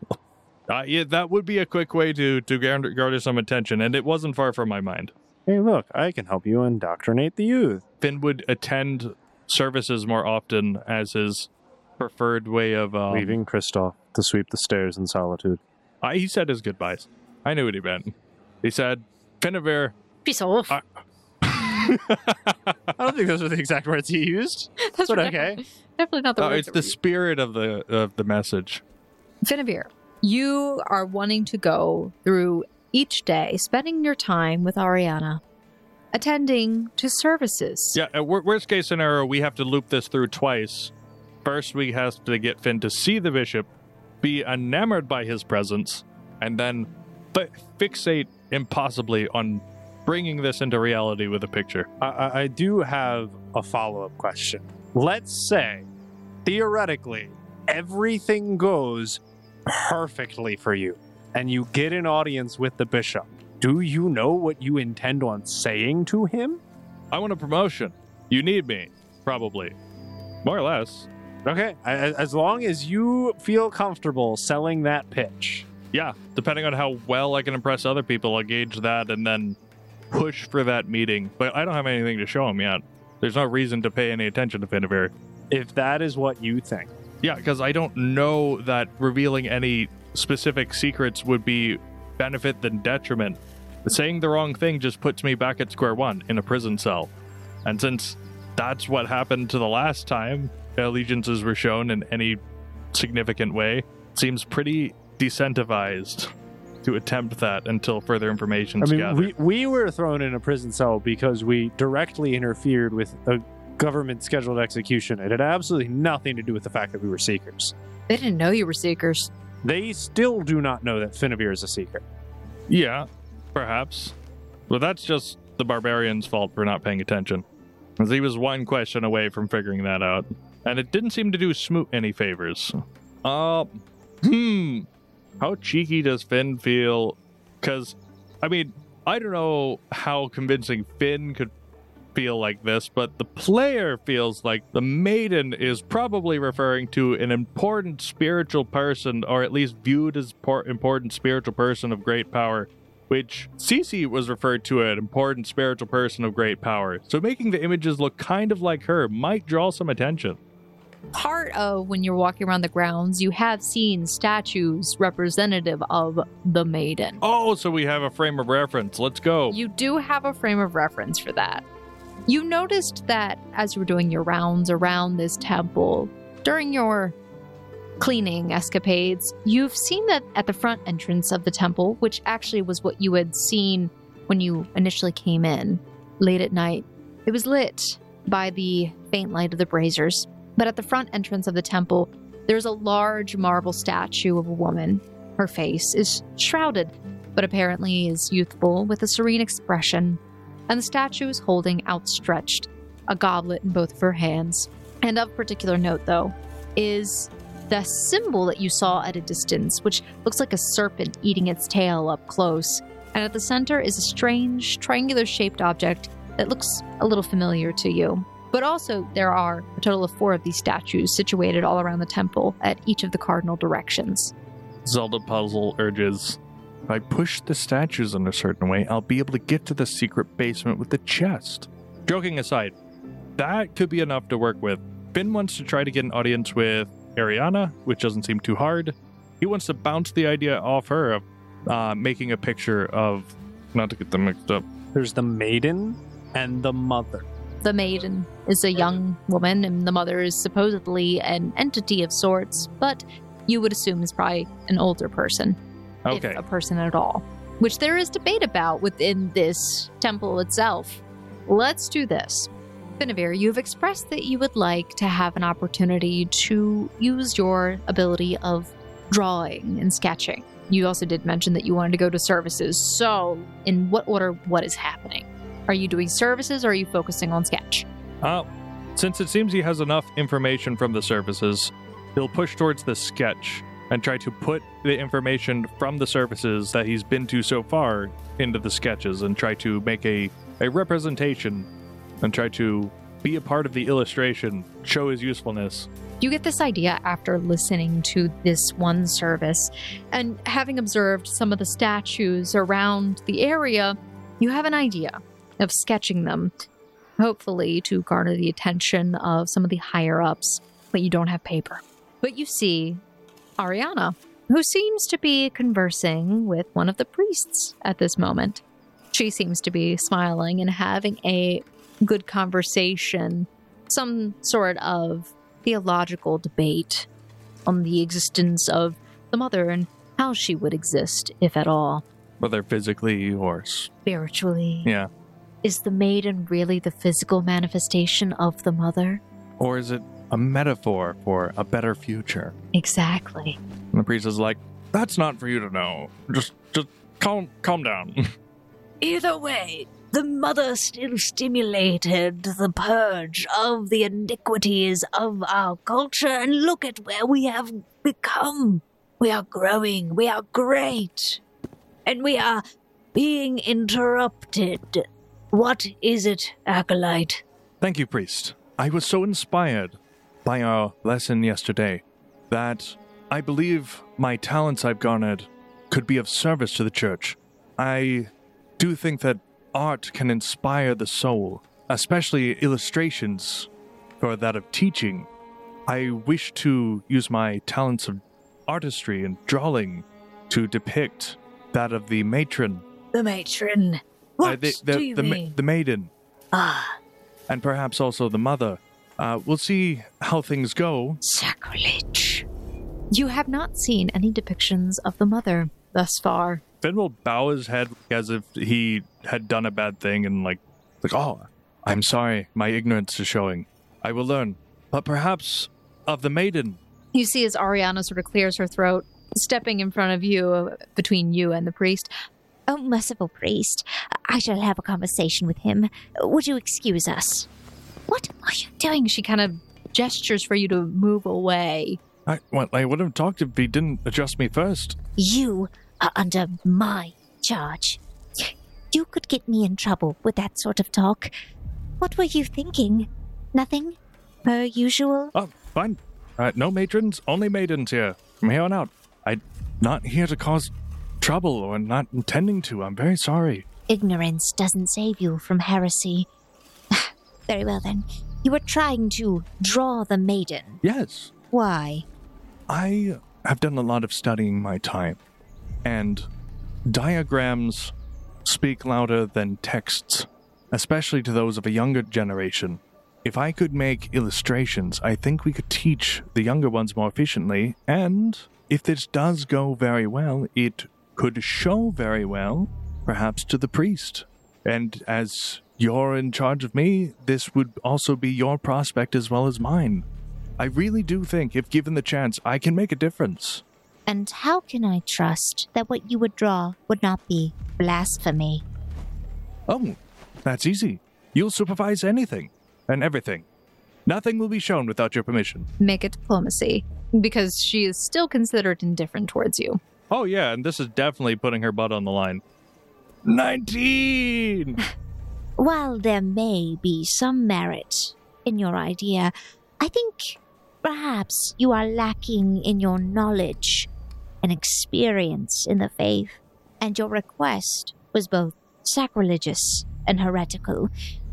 Uh, yeah, that would be a quick way to to garner, garner some attention, and it wasn't far from my mind. Hey, look, I can help you indoctrinate the youth. Finn would attend services more often as his preferred way of um, Leaving Kristoff to sweep the stairs in solitude. Uh, he said his goodbyes. I knew what he meant. He said, Finavir, Peace off. I- I don't think those were the exact words he used. That's But okay. Definitely not the oh, words it's the used. spirit of the of the message. Finavir, you are wanting to go through each day, spending your time with Ariana, attending to services. Yeah, worst case scenario, we have to loop this through twice. First, we have to get Finn to see the bishop, be enamored by his presence, and then fi- fixate impossibly on bringing this into reality with a picture. I, I, I do have a follow up question. Let's say, theoretically, everything goes perfectly for you, and you get an audience with the bishop. Do you know what you intend on saying to him? I want a promotion. You need me, probably. More or less. Okay, as long as you feel comfortable selling that pitch. Yeah, depending on how well I can impress other people, I'll gauge that and then push for that meeting. But I don't have anything to show him yet. There's no reason to pay any attention to Finavir. If that is what you think. Yeah, because I don't know that revealing any specific secrets would be benefit than detriment. Saying the wrong thing just puts me back at square one in a prison cell. And since that's what happened to the last time allegiances were shown in any significant way, seems pretty decentivized to attempt that until further information I is mean, gathered. we, we were thrown in a prison cell because we directly interfered with a government scheduled execution. It had absolutely nothing to do with the fact that we were seekers. They didn't know you were seekers. They still do not know that Finavir is a seeker. Yeah, perhaps. But that's just the barbarian's fault for not paying attention. As he was one question away from figuring that out. And it didn't seem to do Smoot any favors. Uh, hmm. How cheeky does Finn feel? Because, I mean, I don't know how convincing Finn could feel like this, but the player feels like the maiden is probably referring to an important spiritual person, or at least viewed as por- important spiritual person of great power. Which Cece was referred to an important spiritual person of great power. So making the images look kind of like her might draw some attention. Part of when you're walking around the grounds, you have seen statues representative of the maiden. Oh, so we have a frame of reference. Let's go. You do have a frame of reference for that. You noticed that as you were doing your rounds around this temple, during your cleaning escapades, you've seen that at the front entrance of the temple, which actually was what you had seen when you initially came in late at night, it was lit by the faint light of the braziers. But at the front entrance of the temple, there's a large marble statue of a woman. Her face is shrouded, but apparently is youthful with a serene expression and the statue is holding outstretched a goblet in both of her hands. And of particular note, though, is the symbol that you saw at a distance, which looks like a serpent eating its tail up close. And at the center is a strange, triangular shaped object that looks a little familiar to you. But also, there are a total of four of these statues situated all around the temple at each of the cardinal directions. Zelda puzzle urges. If I push the statues in a certain way, I'll be able to get to the secret basement with the chest. Joking aside, that could be enough to work with. Finn wants to try to get an audience with Ariana, which doesn't seem too hard. He wants to bounce the idea off her of uh, making a picture of, not to get them mixed up. There's the maiden and the mother. The maiden is a young woman, and the mother is supposedly an entity of sorts, but you would assume is probably an older person. Okay. if a person at all, which there is debate about within this temple itself. Let's do this. Finavir, you've expressed that you would like to have an opportunity to use your ability of drawing and sketching. You also did mention that you wanted to go to services. So, in what order, what is happening? Are you doing services or are you focusing on sketch? Uh, since it seems he has enough information from the services, he'll push towards the sketch and try to put the information from the services that he's been to so far into the sketches and try to make a, a representation and try to be a part of the illustration, show his usefulness. You get this idea after listening to this one service and having observed some of the statues around the area, you have an idea of sketching them, hopefully to garner the attention of some of the higher ups, but you don't have paper. But you see Ariana, who seems to be conversing with one of the priests at this moment. She seems to be smiling and having a good conversation, some sort of theological debate on the existence of the mother and how she would exist, if at all. Whether physically or. Spiritually, Yeah. is the maiden really the physical manifestation of the mother? Or is it a metaphor for a better future? Exactly. And the priest is like, that's not for you to know. Just, just calm, calm down. Either way, the mother still stimulated the purge of the iniquities of our culture, and look at where we have become. We are growing, we are great, and we are being interrupted. What is it, Acolyte? Thank you, priest. I was so inspired by our lesson yesterday that I believe my talents I've garnered could be of service to the church. I do think that art can inspire the soul, especially illustrations for that of teaching. I wish to use my talents of artistry and drawing to depict that of the matron, The matron. uh, the, the, do you the, ma- the maiden, ah, and perhaps also the mother. Uh, we'll see how things go. sacrilege. You have not seen any depictions of the mother thus far. Finn will bow his head as if he had done a bad thing and like, like, oh, I'm sorry, my ignorance is showing. I will learn. But perhaps of the maiden. You see as Ariana sort of clears her throat, stepping in front of you, between you and the priest. Oh, merciful priest, I shall have a conversation with him. Would you excuse us? What are you doing? She kind of gestures for you to move away. I, well, I would have talked if he didn't address me first. You are under my charge. You could get me in trouble with that sort of talk. What were you thinking? Nothing? Per usual? Oh, fine. Uh, no matrons, only maidens here. From here on out. I'm not here to cause trouble or not intending to. I'm very sorry. Ignorance doesn't save you from heresy. Very well then. You were trying to draw the maiden. Yes, Why? I have done a lot of studying my time, and diagrams speak louder than texts, especially to those of a younger generation. If I could make illustrations, I think we could teach the younger ones more efficiently, and if this does go very well, it could show very well, perhaps to the priest. And as you're in charge of me, this would also be your prospect as well as mine. I really do think, if given the chance, I can make a difference. And how can I trust that what you would draw would not be blasphemy? Oh, that's easy. You'll supervise anything and everything. Nothing will be shown without your permission. Make a diplomacy because she is still considered indifferent towards you. Oh, yeah, and this is definitely putting her butt on the line. 19! While there may be some merit in your idea, I think perhaps you are lacking in your knowledge and experience in the faith, and your request was both sacrilegious and heretical.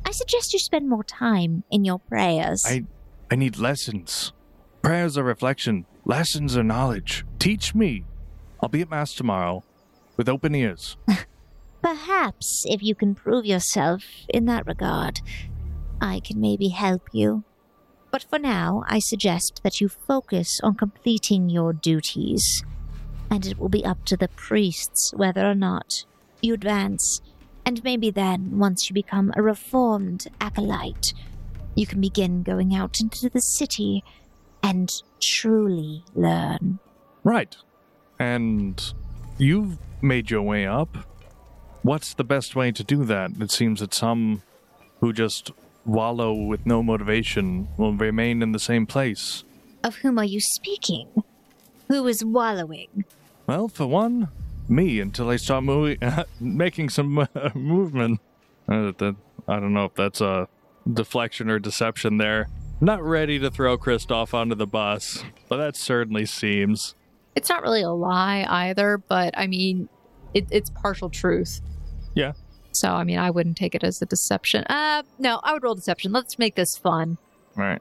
I suggest you spend more time in your prayers. I, I need lessons. Prayers are reflection, lessons are knowledge. Teach me. I'll be at Mass tomorrow with open ears. Perhaps if you can prove yourself in that regard, I can maybe help you. But for now, I suggest that you focus on completing your duties, and it will be up to the priests whether or not you advance. And maybe then, once you become a reformed acolyte, you can begin going out into the city and truly learn. Right. And you've made your way up. What's the best way to do that? It seems that some who just wallow with no motivation will remain in the same place. Of whom are you speaking? Who is wallowing? Well, for one, me until I start moving, making some uh, movement. Uh, that, I don't know if that's a deflection or deception there. Not ready to throw Kristoff onto the bus, but that certainly seems. It's not really a lie either, but I mean, it, it's partial truth. Yeah. So, I mean, I wouldn't take it as a deception. Uh, no, I would roll deception. Let's make this fun. Right.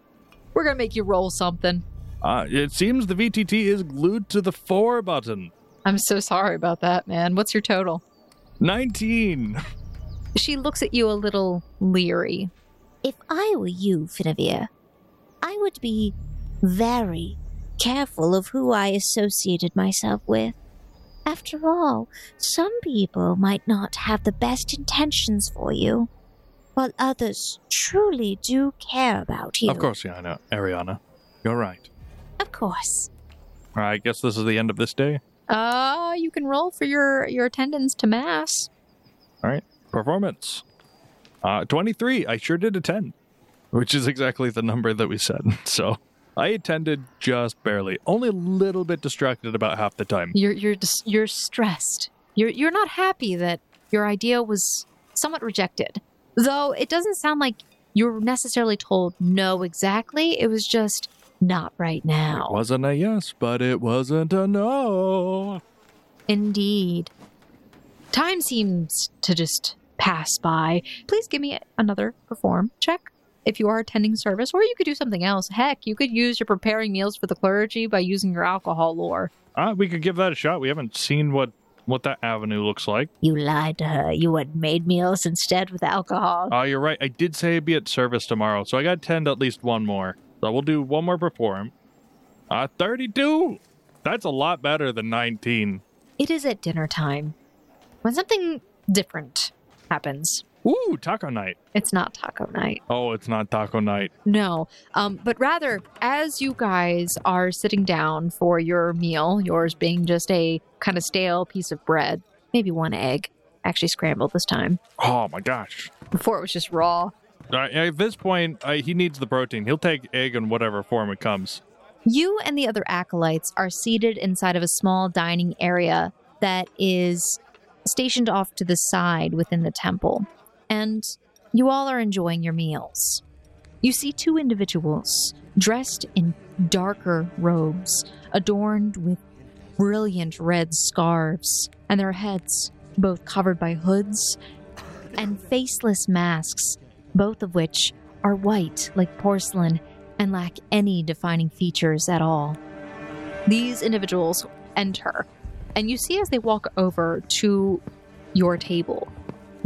We're gonna make you roll something. Uh, it seems the VTT is glued to the four button. I'm so sorry about that, man. What's your total? 19. She looks at you a little leery. If I were you, Finavir, I would be very careful of who I associated myself with. After all, some people might not have the best intentions for you, while others truly do care about you. Of course, yeah, I know. Ariana. You're right. Of course. I guess this is the end of this day. Uh, you can roll for your your attendance to mass. All right. Performance. Uh, 23. I sure did attend, which is exactly the number that we said. So I attended just barely, only a little bit distracted about half the time. You're you're dis- you're stressed. You're you're not happy that your idea was somewhat rejected. Though it doesn't sound like you're necessarily told no exactly. It was just Not right It now. wasn't a yes, but it wasn't a no. Indeed. Time seems to just pass by. Please give me another perform check if you are attending service, or you could do something else. Heck, you could use your preparing meals for the clergy by using your alcohol lore. Uh, we could give that a shot. We haven't seen what what that avenue looks like. You lied to her. You had made meals instead with alcohol. Oh, you're right. I did say I'd be at service tomorrow, so I got to tend at least one more. So we'll do one more perform. Uh, 32. That's a lot better than 19. It is at dinner time when something different happens. Ooh, taco night. It's not taco night. Oh, it's not taco night. No, um, but rather, as you guys are sitting down for your meal, yours being just a kind of stale piece of bread, maybe one egg, actually scrambled this time. Oh my gosh. Before it was just raw. Uh, at this point, uh, he needs the protein. He'll take egg in whatever form it comes. You and the other acolytes are seated inside of a small dining area that is stationed off to the side within the temple, and you all are enjoying your meals. You see two individuals dressed in darker robes, adorned with brilliant red scarves, and their heads both covered by hoods and faceless masks, both of which are white like porcelain and lack any defining features at all. These individuals enter, and you see as they walk over to your table,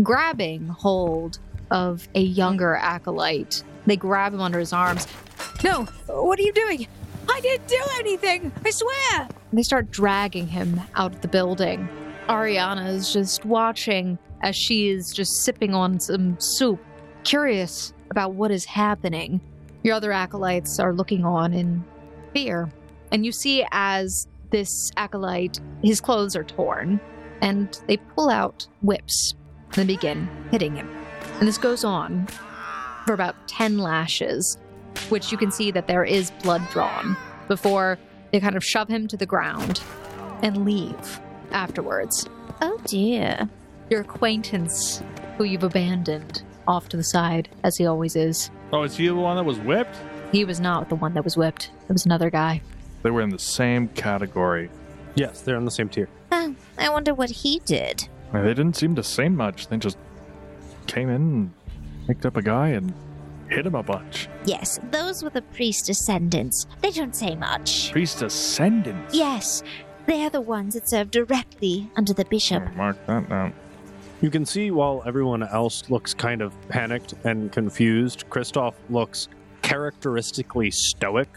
grabbing hold of a younger acolyte. They grab him under his arms. No, what are you doing? I didn't do anything, I swear. They start dragging him out of the building. Ariana is just watching as she is just sipping on some soup, curious about what is happening. Your other acolytes are looking on in fear. And you see as this acolyte, his clothes are torn, and they pull out whips and then begin hitting him. And this goes on for about 10 lashes, which you can see that there is blood drawn before they kind of shove him to the ground and leave afterwards. Oh dear. Your acquaintance, who you've abandoned, off to the side, as he always is. Oh, is he the one that was whipped? He was not the one that was whipped. It was another guy. They were in the same category. Yes, they're on the same tier. Huh, I wonder what he did. And They didn't seem to say much. They just came in and picked up a guy and hit him a bunch. Yes, those were the priest descendants. They don't say much. Priest ascendants. Yes, they're the ones that serve directly under the bishop. Mark that down. You can see while everyone else looks kind of panicked and confused, Kristoff looks characteristically stoic.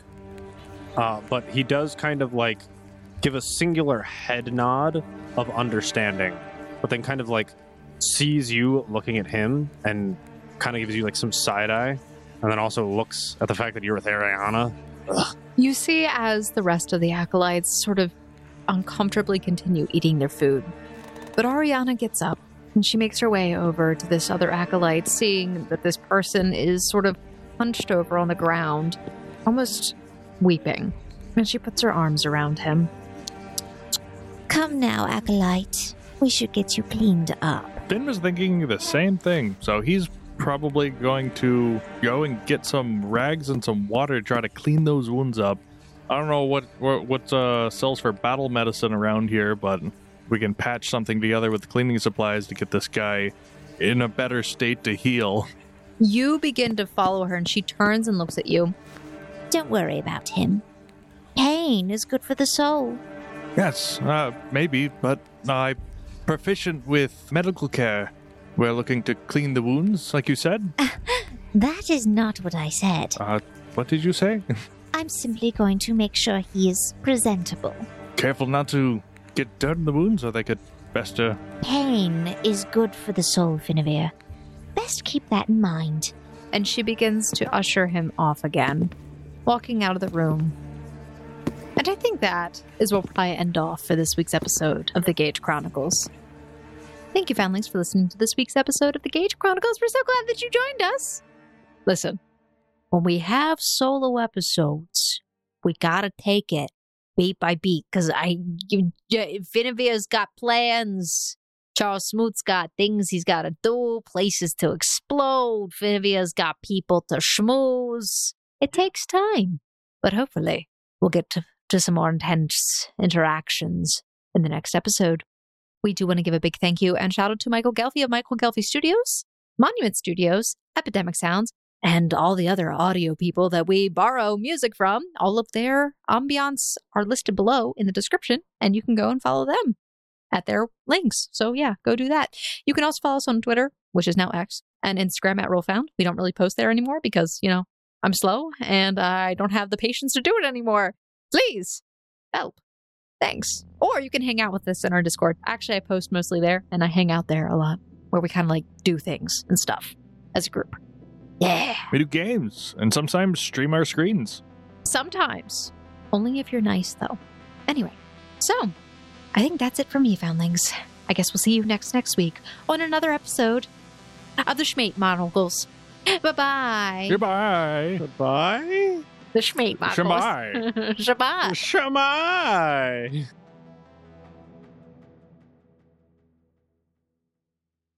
Uh, but he does kind of like give a singular head nod of understanding, but then kind of like sees you looking at him and kind of gives you like some side eye, and then also looks at the fact that you're with Ariana. You see as the rest of the acolytes sort of uncomfortably continue eating their food. But Ariana gets up and she makes her way over to this other acolyte, seeing that this person is sort of hunched over on the ground, almost weeping. And she puts her arms around him. Come now, acolyte. We should get you cleaned up. Finn was thinking the same thing, so he's probably going to go and get some rags and some water to try to clean those wounds up. I don't know what what, what uh, sells for battle medicine around here, but we can patch something together with cleaning supplies to get this guy in a better state to heal. You begin to follow her and she turns and looks at you. Don't worry about him. Pain is good for the soul. Yes, uh, maybe, but I'm proficient with medical care. We're looking to clean the wounds, like you said. That is not what I said. Uh, what did you say? I'm simply going to make sure he is presentable. Careful not to get dirt in the wounds, or they could fester. Pain is good for the soul, Finavir. Best keep that in mind. And she begins to usher him off again, walking out of the room. Think that is what we'll probably end off for this week's episode of the Gate Chronicles. Thank you, families, for listening to this week's episode of the Gate Chronicles. We're so glad that you joined us. Listen, when we have solo episodes, we gotta take it beat by beat because I, you, Finavir's got plans. Charles Smoot's got things he's got to do, places to explode. Finavir's got people to schmooze. It takes time. But hopefully, we'll get to, to some more intense interactions in the next episode. We do want to give a big thank you and shout out to Michael Ghelfi of Michael Ghelfi Studios, Monument Studios, Epidemic Sounds, and all the other audio people that we borrow music from. All of their ambiance are listed below in the description, and you can go and follow them at their links. So yeah, go do that. You can also follow us on Twitter, which is now X, and Instagram at RollFound. We don't really post there anymore because, you know, I'm slow and I don't have the patience to do it anymore. Please help. Thanks. Or you can hang out with us in our Discord. Actually, I post mostly there and I hang out there a lot where we kind of like do things and stuff as a group. Yeah. We do games and sometimes stream our screens. Sometimes. Only if you're nice, though. Anyway, so I think that's it for me, Foundlings. I guess we'll see you next next week on another episode of the Schmate Monocles. Bye bye. Goodbye. Goodbye. The Schmate Monocles. Shamai. Shabbat. Shamai.